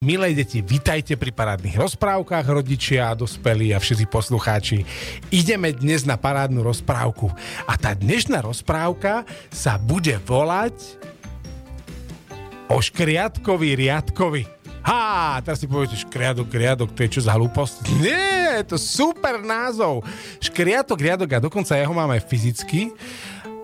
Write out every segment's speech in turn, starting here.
Milé deti, vitajte pri parádnych rozprávkach, rodičia, dospelí a všetci poslucháči. Ideme dnes na parádnu rozprávku. A tá dnešná rozprávka sa bude volať o škriatkovi riadkovi. Há, teraz si poviete, škriadok, riadok, to je čo za hlúposť? Nie, to super názov. Škriatok, riadok a dokonca ja ho mám aj fyzicky.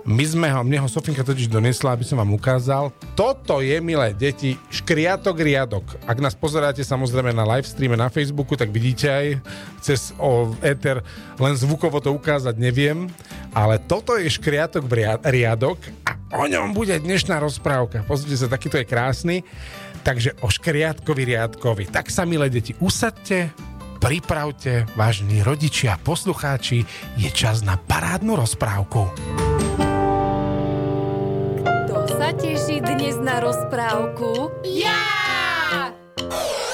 My sme ho, mne ho Sofinka totiž donesla, aby som vám ukázal. Toto je, milé deti, škriatok riadok. Ak nás pozeráte samozrejme na live na Facebooku, tak vidíte aj cez o, Ether, len zvukovo to ukázať neviem, ale toto je škriatok riadok a o ňom bude dnešná rozprávka. Pozrite sa, takýto je krásny. Takže o škriatkovi riadkovi. Tak sa, milé deti, usadte, pripravte, vážni rodičia, poslucháči, je čas na parádnu rozprávku sa teší dnes na rozprávku? Ja!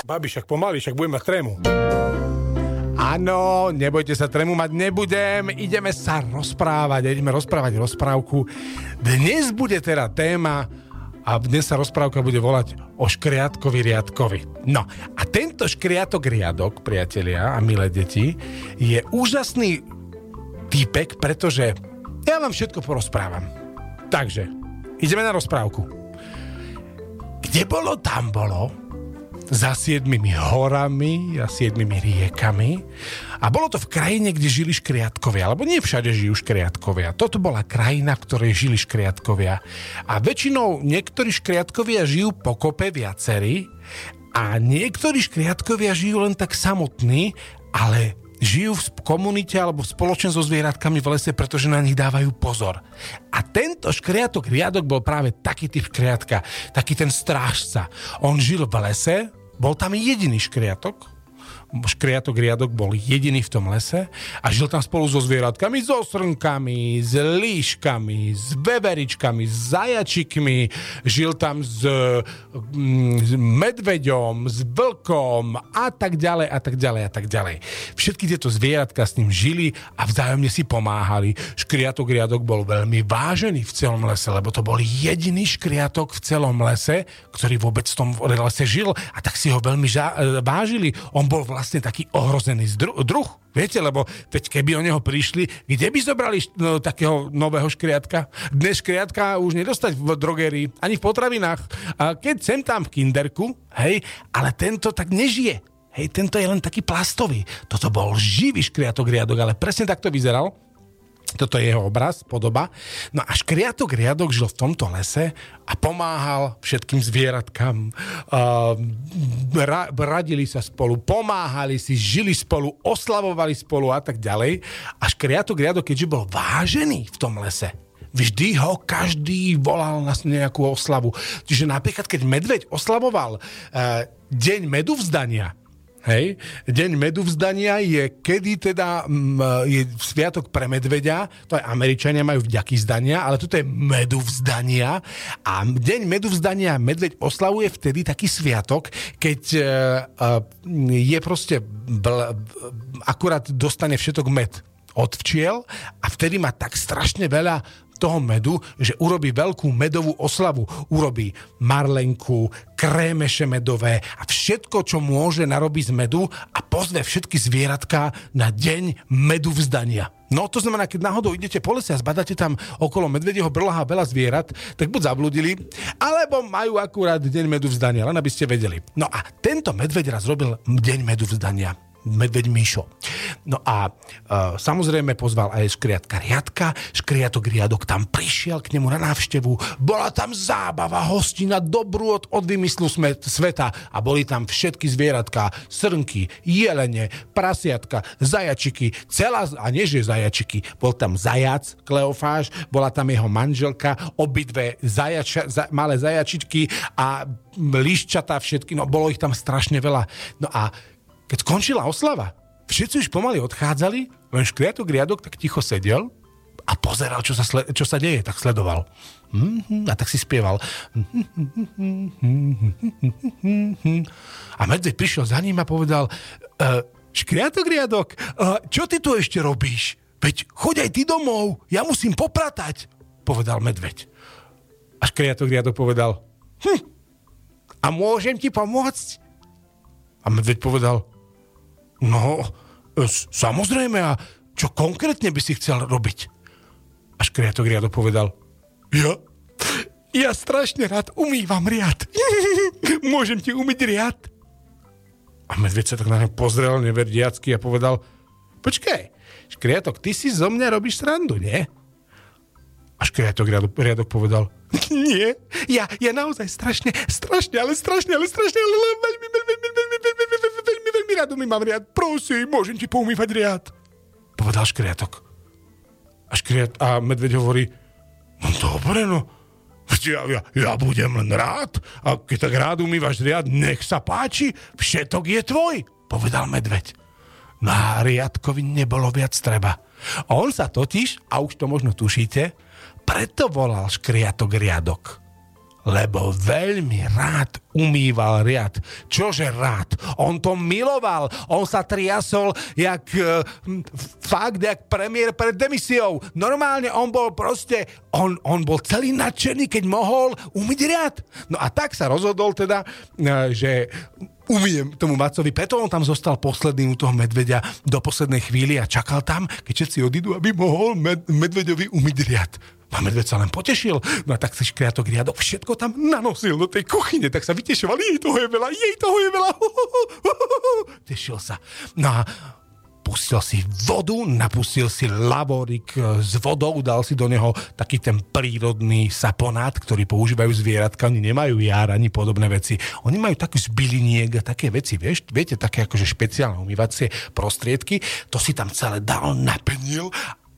Babi, však pomaly, však budeme mať trému. Áno, nebojte sa, trému mať nebudem, ideme sa rozprávať, ideme rozprávať rozprávku. Dnes bude teda téma a dnes sa rozprávka bude volať o škriatkovi riadkovi. No a tento škriatok riadok, priatelia a milé deti, je úžasný týpek, pretože ja vám všetko porozprávam. Takže, Ideme na rozprávku. Kde bolo, tam bolo. Za siedmimi horami a siedmimi riekami. A bolo to v krajine, kde žili škriatkovia. Alebo nie všade žijú škriatkovia. Toto bola krajina, v ktorej žili škriatkovia. A väčšinou niektorí škriatkovia žijú po kope viacerí a niektorí škriatkovia žijú len tak samotní, ale žijú v komunite alebo spoločne so zvieratkami v lese, pretože na nich dávajú pozor. A tento škriatok riadok bol práve taký typ škriatka, taký ten strážca. On žil v lese, bol tam jediný škriatok, škriatok riadok bol jediný v tom lese a žil tam spolu so zvieratkami, so srnkami, s líškami, s beveričkami, s zajačikmi, žil tam s, mm, s medveďom, s vlkom a tak ďalej a tak ďalej a tak ďalej. Všetky tieto zvieratka s ním žili a vzájomne si pomáhali. Škriatok riadok bol veľmi vážený v celom lese, lebo to bol jediný škriatok v celom lese, ktorý vôbec v tom lese žil a tak si ho veľmi ža- vážili. On bol vlastne vlastne taký ohrozený druh. Viete, lebo teď keby o neho prišli, kde by zobrali no, takého nového škriatka? Dnes škriatka už nedostať v drogerii, ani v potravinách. A keď sem tam v kinderku, hej, ale tento tak nežije. Hej, tento je len taký plastový. Toto bol živý škriatok riadok, ale presne takto vyzeral. Toto je jeho obraz, podoba. No a škriatok riadok žil v tomto lese a pomáhal všetkým zvieratkám. Uh, ra, radili sa spolu, pomáhali si, žili spolu, oslavovali spolu a tak ďalej. A škriatok riadok, keďže bol vážený v tom lese, vždy ho každý volal na nejakú oslavu. Čiže napríklad, keď medveď oslavoval uh, deň medu vzdania, Hej. Deň medu vzdania je, kedy teda m, je sviatok pre medveďa, to aj Američania majú vďaky zdania, ale toto je medu vzdania a deň medu vzdania medveď oslavuje vtedy taký sviatok, keď e, e, je proste bl, akurát dostane všetok med od včiel a vtedy má tak strašne veľa toho medu, že urobí veľkú medovú oslavu. Urobí marlenku, krémeše medové a všetko, čo môže narobiť z medu a pozve všetky zvieratka na deň medu vzdania. No to znamená, keď náhodou idete po lese a zbadáte tam okolo medvedieho brlaha veľa zvierat, tak buď zabludili, alebo majú akurát deň medu vzdania, len aby ste vedeli. No a tento medveď raz robil deň medu vzdania medveď Mišo. No a e, samozrejme pozval aj škriatka Riadka, škriatok Riadok tam prišiel k nemu na návštevu, bola tam zábava, hostina, dobrú od, vymyslu sveta a boli tam všetky zvieratka, srnky, jelene, prasiatka, zajačiky, celá, a nie že zajačiky, bol tam zajac, Kleofáš, bola tam jeho manželka, obidve zajača, za, malé zajačičky a liščatá všetky, no bolo ich tam strašne veľa. No a keď skončila oslava, všetci už pomaly odchádzali, len škriatok riadok tak ticho sedel a pozeral, čo sa, sle- čo sa deje, tak sledoval. A tak si spieval. A medveď prišiel za ním a povedal, e, škriatok riadok, e, čo ty tu ešte robíš? Veď choď aj ty domov, ja musím popratať, povedal medveď. A škriatok riadok povedal, hm, a môžem ti pomôcť? A medveď povedal, no, e, samozrejme, a čo konkrétne by si chcel robiť? A škriatok riadok povedal, ja? Ja strašne rád umývam riad. Môžem ti umyť riad? A medveď sa tak na ňa pozrel neverdiacky a povedal, počkaj, škriatok, ty si zo mňa robíš srandu, nie? A škriatok riadok, riadok povedal, nie, ja, ja naozaj strašne, strašne, ale strašne, ale strašne, ale veľmi, veľmi, veľmi, veľmi, umývam riad. Prosím, môžem ti poumývať riad. Povedal škriatok. A škriat, a medveď hovorí, no dobre, no, ja, ja, ja budem len rád a keď tak rád umývaš riad, nech sa páči, všetok je tvoj, povedal medveď. Na riadkovi nebolo viac treba. On sa totiž, a už to možno tušíte, preto volal škriatok riadok lebo veľmi rád umýval riad. Čože rád? On to miloval. On sa triasol jak uh, fakt, jak premiér pred demisiou. Normálne on bol proste, on, on bol celý nadšený, keď mohol umyť riad. No a tak sa rozhodol teda, uh, že umiem tomu Macovi, preto on tam zostal posledný u toho medveďa do poslednej chvíli a čakal tam, keď všetci odídu, aby mohol med- medveďovi umyť riad. A medveď sa len potešil. No a tak si škriatok riadok všetko tam nanosil do tej kuchyne, tak sa vytešoval. Jej toho je veľa, jej toho je veľa. Tešil sa. No a pustil si vodu, napustil si lavorik s vodou, dal si do neho taký ten prírodný saponát, ktorý používajú zvieratka, oni nemajú jar ani podobné veci. Oni majú taký zbyliniek a také veci, vieš, viete, také akože špeciálne umývacie prostriedky, to si tam celé dal, naplnil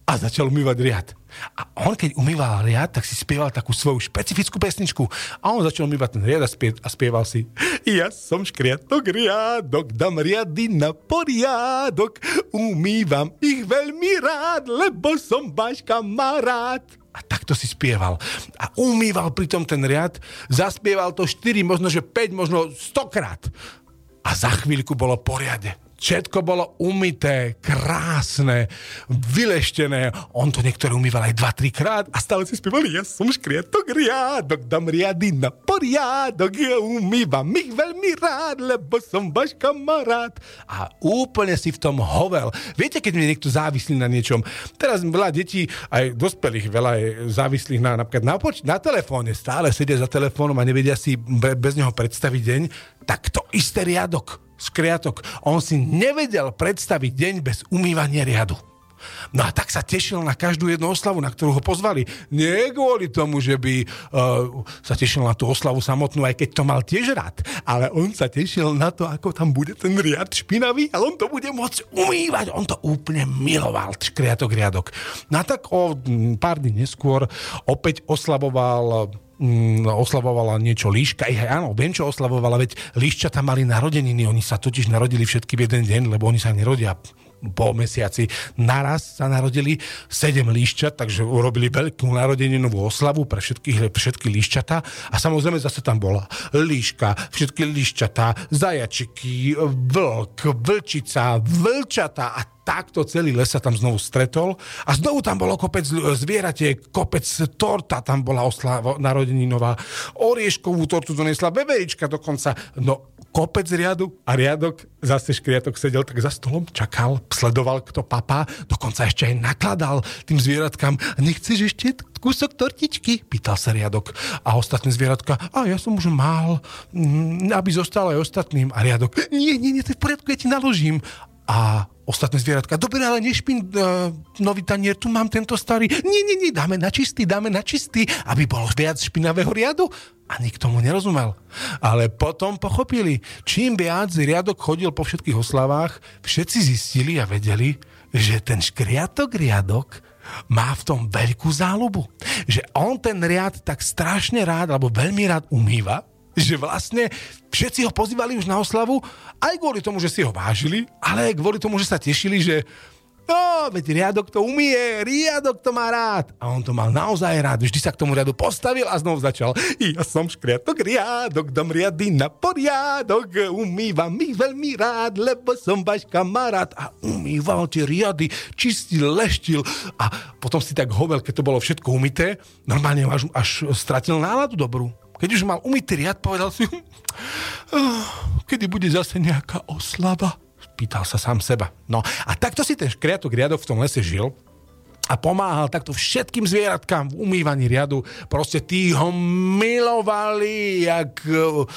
a začal umývať riad. A on, keď umýval riad, tak si spieval takú svoju špecifickú pesničku. A on začal umývať ten riad a, spie, a spieval si Ja som škriatok riadok, dám riady na poriadok, umývam ich veľmi rád, lebo som váš kamarát. A takto si spieval. A umýval pritom ten riad, zaspieval to 4, možno že 5, možno 100 krát. A za chvíľku bolo poriade. Všetko bolo umité, krásne, vyleštené. On to niektoré umýval aj 2-3 krát a stále si spievali, ja som škrietok riadok, dám riady na poriadok, ja umývam ich veľmi rád, lebo som váš kamarát. A úplne si v tom hovel. Viete, keď mi niekto závislí na niečom, teraz veľa detí, aj dospelých veľa je závislých na, napríklad na, poč- na telefóne, stále sedia za telefónom a nevedia si bez neho predstaviť deň, tak to isté riadok skriatok. On si nevedel predstaviť deň bez umývania riadu. No a tak sa tešil na každú jednu oslavu, na ktorú ho pozvali. Nie kvôli tomu, že by uh, sa tešil na tú oslavu samotnú, aj keď to mal tiež rád. Ale on sa tešil na to, ako tam bude ten riad špinavý a on to bude môcť umývať. On to úplne miloval, škriatok riadok. No a tak o pár dní neskôr opäť oslavoval mm, oslavovala niečo líška. Aj, áno, viem, čo oslavovala, veď líščata mali narodeniny, oni sa totiž narodili všetky v jeden deň, lebo oni sa nerodia po mesiaci. Naraz sa narodili sedem líšťat, takže urobili veľkú narodeninovú oslavu pre všetky, všetky líšťatá a samozrejme zase tam bola líška, všetky líšťatá, zajačiky, vlk, vlčica, vlčata. A takto celý les sa tam znovu stretol. A znovu tam bolo kopec zvieratie, kopec torta tam bola oslava narodeninová, orieškovú tortu donesla beberička dokonca, no kopec riadu a riadok, zase škriatok sedel tak za stolom, čakal, sledoval, kto papá, dokonca ešte aj nakladal tým zvieratkám, nechceš ešte kúsok tortičky? Pýtal sa riadok. A ostatné zvieratka, a ja som už mal, mm, aby zostal aj ostatným. A riadok, nie, nie, nie, to je v poriadku, ja ti naložím. A ostatné zvieratka, dobre, ale nešpin uh, nový tanier, tu mám tento starý. Nie, nie, nie, dáme na čistý, dáme na čistý, aby bolo viac špinavého riadu. A nikto mu nerozumel. Ale potom pochopili, čím viac riadok chodil po všetkých oslavách, všetci zistili a vedeli, že ten škriatok riadok má v tom veľkú záľubu. Že on ten riad tak strašne rád, alebo veľmi rád umýva, že vlastne všetci ho pozývali už na oslavu, aj kvôli tomu, že si ho vážili, ale aj kvôli tomu, že sa tešili, že No, veď riadok to umie, riadok to má rád. A on to mal naozaj rád. Vždy sa k tomu riadu postavil a znovu začal. Ja som škriatok riadok, dom riady na poriadok. Umývam ich veľmi rád, lebo som váš kamarát. A umýval tie riady, čistil, leštil. A potom si tak hovel, keď to bolo všetko umité, normálne až, až stratil náladu dobrú Keď už mal umytý riad, povedal si, "Ah, kedy bude zase nejaká oslava? Pýtal sa sám seba. No a takto si ten škriatok riadok v tom lese žil a pomáhal takto všetkým zvieratkám v umývaní riadu. Proste tí ho milovali jak, uh,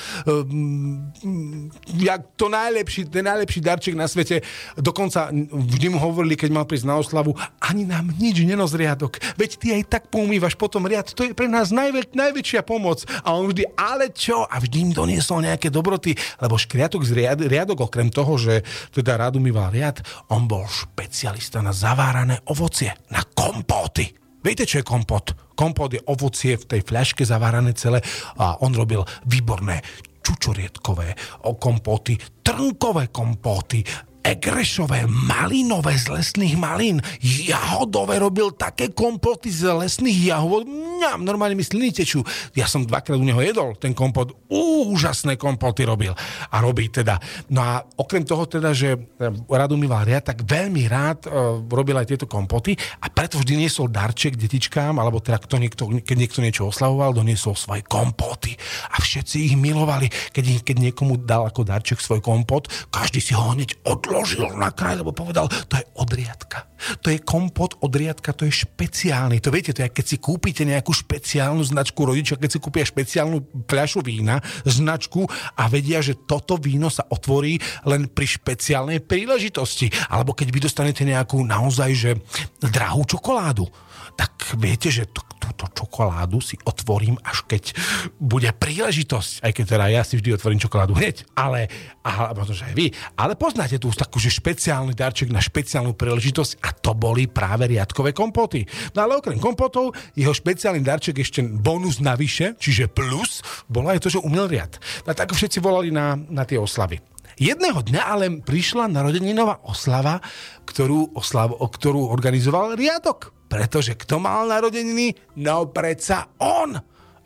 jak to najlepší, ten najlepší darček na svete. Dokonca vždy mu hovorili, keď mal prísť na oslavu, ani nám nič nenos riadok. Veď ty aj tak poumývaš potom riad. To je pre nás najväč- najväčšia pomoc. A on vždy, ale čo? A vždy im doniesol nejaké dobroty, lebo škriatok z riad, riadok, okrem toho, že teda rád umýval riad, on bol špecialista na zavárané ovocie na kompóty. Viete, čo je kompot? Kompot je ovocie v tej fľaške zavárané celé a on robil výborné čučoriedkové kompóty, trnkové kompóty, egrešové, malinové z lesných malín, jahodové robil také kompoty z lesných jahod, mňam, normálne mi sliny tečú. Ja som dvakrát u neho jedol ten kompot, úžasné kompoty robil a robí teda. No a okrem toho teda, že rád umýval riad, tak veľmi rád uh, robil aj tieto kompoty a preto vždy niesol darček detičkám, alebo teda kto niekto, keď niekto niečo oslavoval, doniesol svoje kompoty a všetci ich milovali. Keď, keď niekomu dal ako darček svoj kompot, každý si ho hneď odlo položil na kraj, lebo povedal, to je odriadka. To je kompot odriadka, to je špeciálny. To viete, to je keď si kúpite nejakú špeciálnu značku rodičia, keď si kúpia špeciálnu fľašu vína, značku a vedia, že toto víno sa otvorí len pri špeciálnej príležitosti. Alebo keď vy dostanete nejakú naozaj, že drahú čokoládu tak viete, že to, túto čokoládu si otvorím, až keď bude príležitosť. Aj keď teda ja si vždy otvorím čokoládu hneď. Ale, a možno, že aj vy. Ale poznáte tu takú, že špeciálny darček na špeciálnu príležitosť a to boli práve riadkové kompoty. No ale okrem kompotov, jeho špeciálny darček ešte bonus navyše, čiže plus, bolo aj to, že umel riad. No tak všetci volali na, na tie oslavy. Jedného dňa ale prišla narodeninová oslava, ktorú, oslav, ktorú organizoval riadok. Pretože kto mal narodeniny? No predsa on!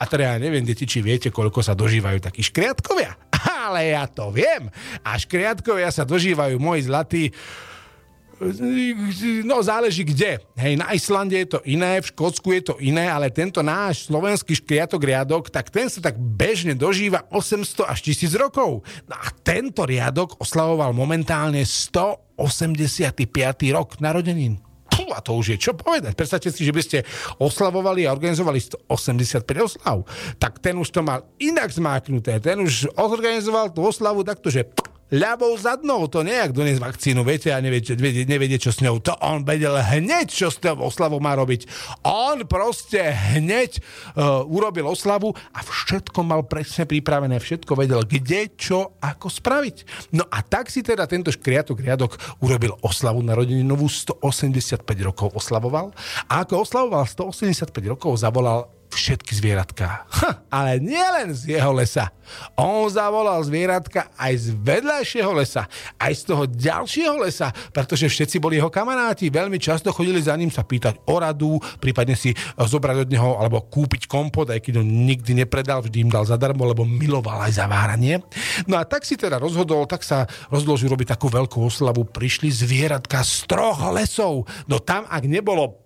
A teda ja neviem, deti, či viete, koľko sa dožívajú takí škriatkovia. Ale ja to viem. A škriatkovia sa dožívajú, moji zlatí, no záleží kde. Hej, na Islande je to iné, v Škótsku je to iné, ale tento náš slovenský škriatok riadok, tak ten sa tak bežne dožíva 800 až 1000 rokov. No a tento riadok oslavoval momentálne 185. rok narodenín. Puh, a to už je čo povedať. Predstavte si, že by ste oslavovali a organizovali 185 oslav. Tak ten už to mal inak zmáknuté. Ten už organizoval tú oslavu takto, že ľavou zadnou, to nejak doniesť vakcínu, viete, a neviete, neviete, čo s ňou. To on vedel hneď, čo s tou oslavou má robiť. On proste hneď uh, urobil oslavu a všetko mal presne pripravené, všetko vedel, kde, čo, ako spraviť. No a tak si teda tento škriatok riadok urobil oslavu na novú 185 rokov oslavoval a ako oslavoval 185 rokov, zavolal všetky zvieratka. Ha, ale nielen z jeho lesa. On zavolal zvieratka aj z vedľajšieho lesa, aj z toho ďalšieho lesa, pretože všetci boli jeho kamaráti. Veľmi často chodili za ním sa pýtať o radu, prípadne si zobrať od neho alebo kúpiť kompot, aj keď ho nikdy nepredal, vždy im dal zadarmo, lebo miloval aj zaváranie. No a tak si teda rozhodol, tak sa rozhodol, že robiť takú veľkú oslavu. Prišli zvieratka z troch lesov. No tam, ak nebolo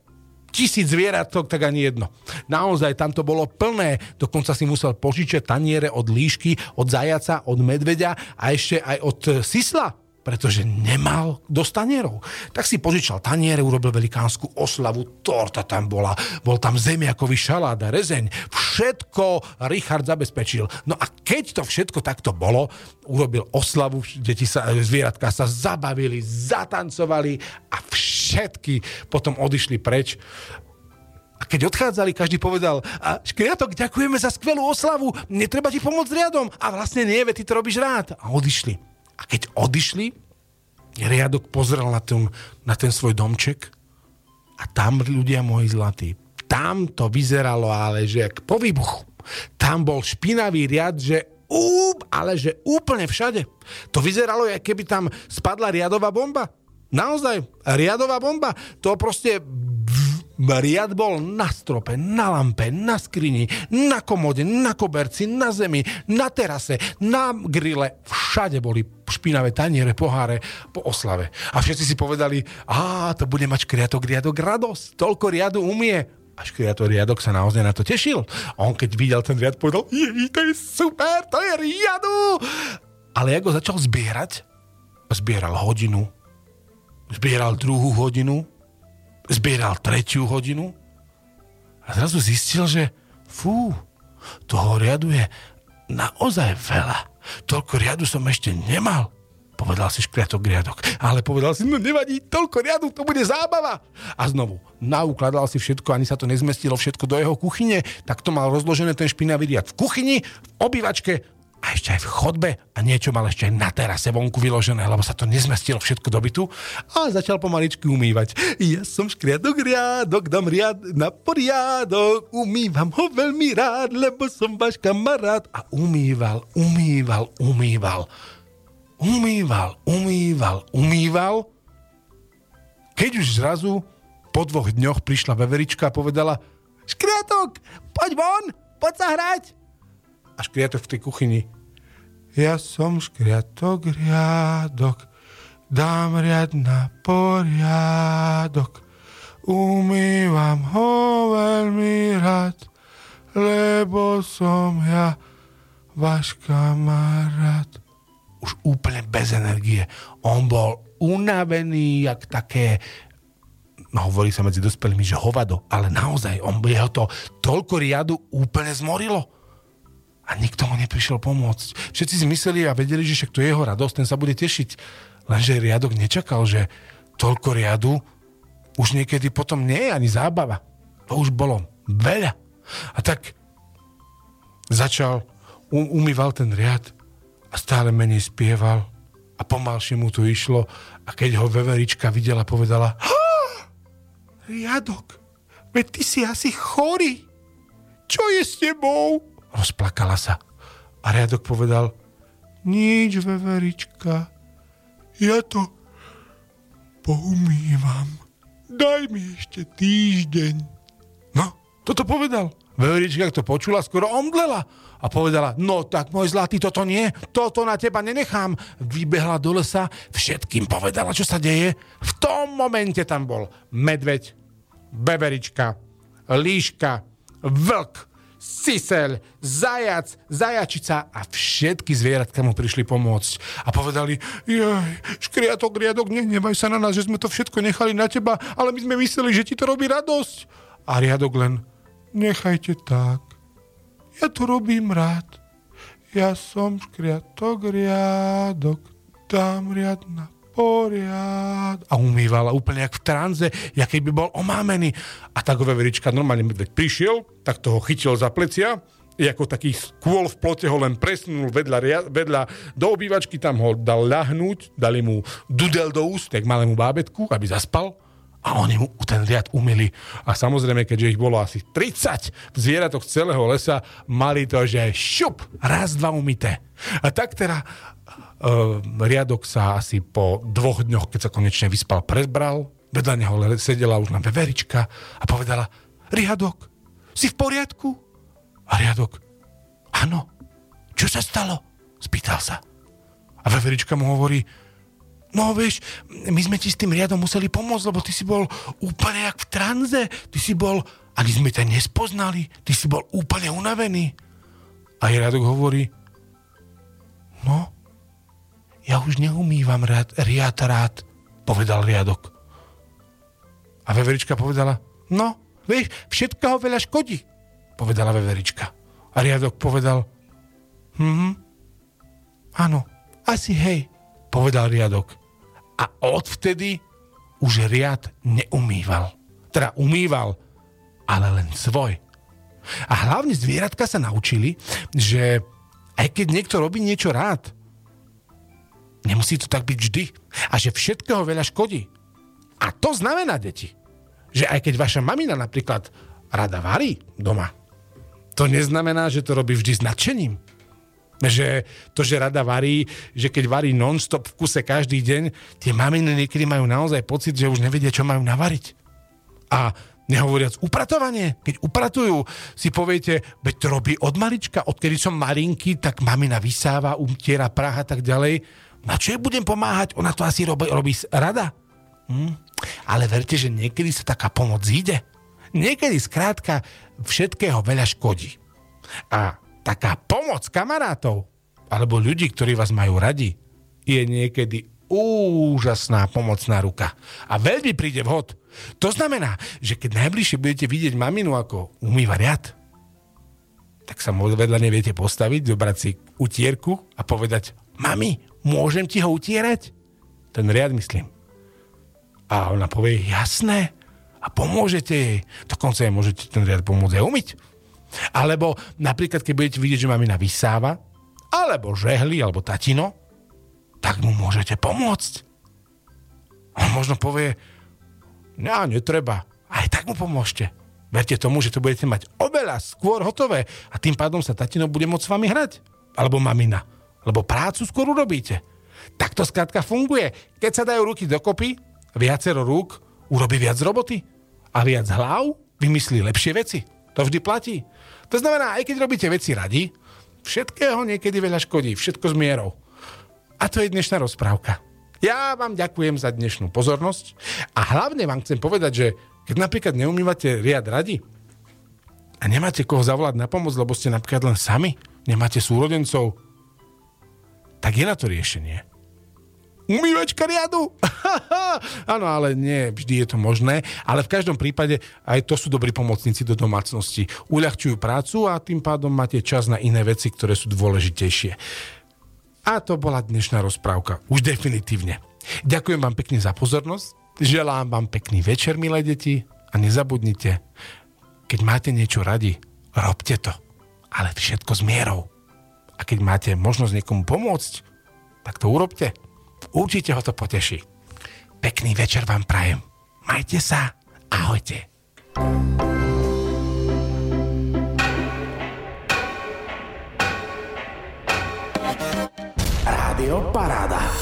tisíc zvieratok, tak ani jedno. Naozaj tam to bolo plné, dokonca si musel požičať taniere od líšky, od zajaca, od medveďa a ešte aj od sisla pretože nemal dosť tanierov. Tak si požičal taniere, urobil velikánsku oslavu, torta tam bola, bol tam zemiakový šalát a rezeň. Všetko Richard zabezpečil. No a keď to všetko takto bolo, urobil oslavu, deti sa, zvieratka sa zabavili, zatancovali a všetky potom odišli preč. A keď odchádzali, každý povedal, a škriatok, ďakujeme za skvelú oslavu, netreba ti pomôcť riadom. A vlastne nie, ty to robíš rád. A odišli. A keď odišli, riadok pozrel na ten, na ten svoj domček a tam ľudia moji zlatí. Tam to vyzeralo, ale že jak po výbuchu. Tam bol špinavý riad, že úp, ale že úplne všade. To vyzeralo, jak keby tam spadla riadová bomba. Naozaj, riadová bomba. To proste Riad bol na strope, na lampe, na skrini, na komode, na koberci, na zemi, na terase, na grille. Všade boli špinavé taniere, poháre po oslave. A všetci si povedali, a to bude mať kriatok riadok radosť. Toľko riadu umie. A škriator riadok sa naozaj na to tešil. A on keď videl ten riad, povedal, jej, to je super, to je riadu. Ale ako začal zbierať, zbieral hodinu, zbieral druhú hodinu, zbieral tretiu hodinu a zrazu zistil, že fú, toho riadu je naozaj veľa. Toľko riadu som ešte nemal. Povedal si škriatok riadok. Ale povedal si, no nevadí, toľko riadu, to bude zábava. A znovu, naukladal si všetko, ani sa to nezmestilo všetko do jeho kuchyne, tak to mal rozložené ten špinavý riad v kuchyni, v obývačke a ešte aj v chodbe a niečo mal ešte aj na terase vonku vyložené, lebo sa to nezmestilo všetko do bytu a začal pomaličky umývať. Ja som škriadok riadok, dám riad na poriadok, umývam ho veľmi rád, lebo som váš kamarát. A umýval, umýval, umýval. Umýval, umýval, umýval. Keď už zrazu po dvoch dňoch prišla veverička a povedala Škriatok, poď von, poď sa hrať. A škriatok v tej kuchyni ja som škriatok riadok, dám riad na poriadok. Umývam ho veľmi rád, lebo som ja váš kamarát. Už úplne bez energie. On bol unavený, jak také no hovorí sa medzi dospelými, že hovado, ale naozaj, on jeho to toľko riadu úplne zmorilo a nikto mu neprišiel pomôcť. Všetci si mysleli a vedeli, že však to je jeho radosť, ten sa bude tešiť. Lenže riadok nečakal, že toľko riadu už niekedy potom nie je ani zábava. To už bolo veľa. A tak začal, um, umýval ten riad a stále menej spieval a pomalšie mu to išlo a keď ho veverička videla, povedala Riadok, veď ty si asi chorý. Čo je s tebou? Rozplakala sa. A riadok povedal, nič, veverička, ja to poumývam. Daj mi ešte týždeň. No, toto povedal. Veverička, to počula, skoro omdlela a povedala, no tak môj zlatý, toto nie, toto na teba nenechám. Vybehla do lesa, všetkým povedala, čo sa deje. V tom momente tam bol medveď, beverička, líška, vlk, sisel, zajac, zajačica a všetky zvieratka mu prišli pomôcť a povedali, jaj, škriatok, riadok, nehnevaj sa na nás, že sme to všetko nechali na teba, ale my sme mysleli, že ti to robí radosť. A riadok len, nechajte tak, ja to robím rád. Ja som škriatok, riadok, dám riad na poriad. A umývala úplne jak v tranze, jak by bol omámený. A tak veverička normálne medveď prišiel, tak toho chytil za plecia, ako taký skôl v plote ho len presnul vedľa, vedľa do obývačky, tam ho dal ľahnúť, dali mu dudel do úst, jak malému bábetku, aby zaspal a oni mu ten riad umili. A samozrejme, keďže ich bolo asi 30 zvieratok z celého lesa, mali to, že šup, raz, dva umité. A tak teda riadok sa asi po dvoch dňoch, keď sa konečne vyspal, prezbral, vedľa neho sedela už na veverička a povedala, riadok, si v poriadku? A riadok, áno, čo sa stalo? Spýtal sa. A veverička mu hovorí, no vieš, my sme ti s tým riadom museli pomôcť, lebo ty si bol úplne jak v tranze, ty si bol, ani sme ťa nespoznali, ty si bol úplne unavený. A riadok hovorí, no, ja už neumývam riad, riad rád, povedal riadok. A veverička povedala, no, vieš, všetko ho veľa škodí, povedala veverička. A riadok povedal, hm, áno, asi hej, povedal riadok. A odvtedy už riad neumýval. Teda umýval, ale len svoj. A hlavne zvieratka sa naučili, že aj keď niekto robí niečo rád, Nemusí to tak byť vždy. A že všetkého veľa škodí. A to znamená, deti, že aj keď vaša mamina napríklad rada varí doma, to neznamená, že to robí vždy s nadšením. Že to, že rada varí, že keď varí non-stop v kuse každý deň, tie maminy niekedy majú naozaj pocit, že už nevedia, čo majú navariť. A nehovoriac upratovanie, keď upratujú, si poviete, veď to robí od malička, odkedy som malinky, tak mamina vysáva, umtiera praha a tak ďalej na čo jej budem pomáhať? Ona to asi robí, robí rada. Hm? Ale verte, že niekedy sa taká pomoc ide. Niekedy skrátka všetkého veľa škodí. A taká pomoc kamarátov alebo ľudí, ktorí vás majú radi, je niekedy úžasná pomocná ruka. A veľmi príde vhod. To znamená, že keď najbližšie budete vidieť maminu, ako umýva riad, tak sa vedľa neviete postaviť, zobrať si utierku a povedať, mami, môžem ti ho utierať? Ten riad myslím. A ona povie, jasné, a pomôžete jej. Dokonca jej môžete ten riad pomôcť aj umyť. Alebo napríklad, keď budete vidieť, že mamina vysáva, alebo žehli, alebo tatino, tak mu môžete pomôcť. On možno povie, ja, netreba, aj tak mu pomôžte. Verte tomu, že to budete mať oveľa skôr hotové a tým pádom sa tatino bude môcť s vami hrať. Alebo mamina. Lebo prácu skôr urobíte. Tak to skrátka funguje. Keď sa dajú ruky dokopy, viacero rúk urobí viac roboty a viac hlav vymyslí lepšie veci. To vždy platí. To znamená, aj keď robíte veci radi, všetkého niekedy veľa škodí, všetko s mierou. A to je dnešná rozprávka. Ja vám ďakujem za dnešnú pozornosť a hlavne vám chcem povedať, že keď napríklad neumývate riad radi a nemáte koho zavolať na pomoc, lebo ste napríklad len sami, nemáte súrodencov, tak je na to riešenie umývačka riadu. Áno, ale nie vždy je to možné, ale v každom prípade aj to sú dobrí pomocníci do domácnosti. Uľahčujú prácu a tým pádom máte čas na iné veci, ktoré sú dôležitejšie. A to bola dnešná rozprávka. Už definitívne. Ďakujem vám pekne za pozornosť. Želám vám pekný večer, milé deti. A nezabudnite, keď máte niečo radi, robte to. Ale všetko s mierou. A keď máte možnosť niekomu pomôcť, tak to urobte. Určite ho to poteší. Pekný večer vám prajem. Majte sa. Ahojte. Rádio Paráda.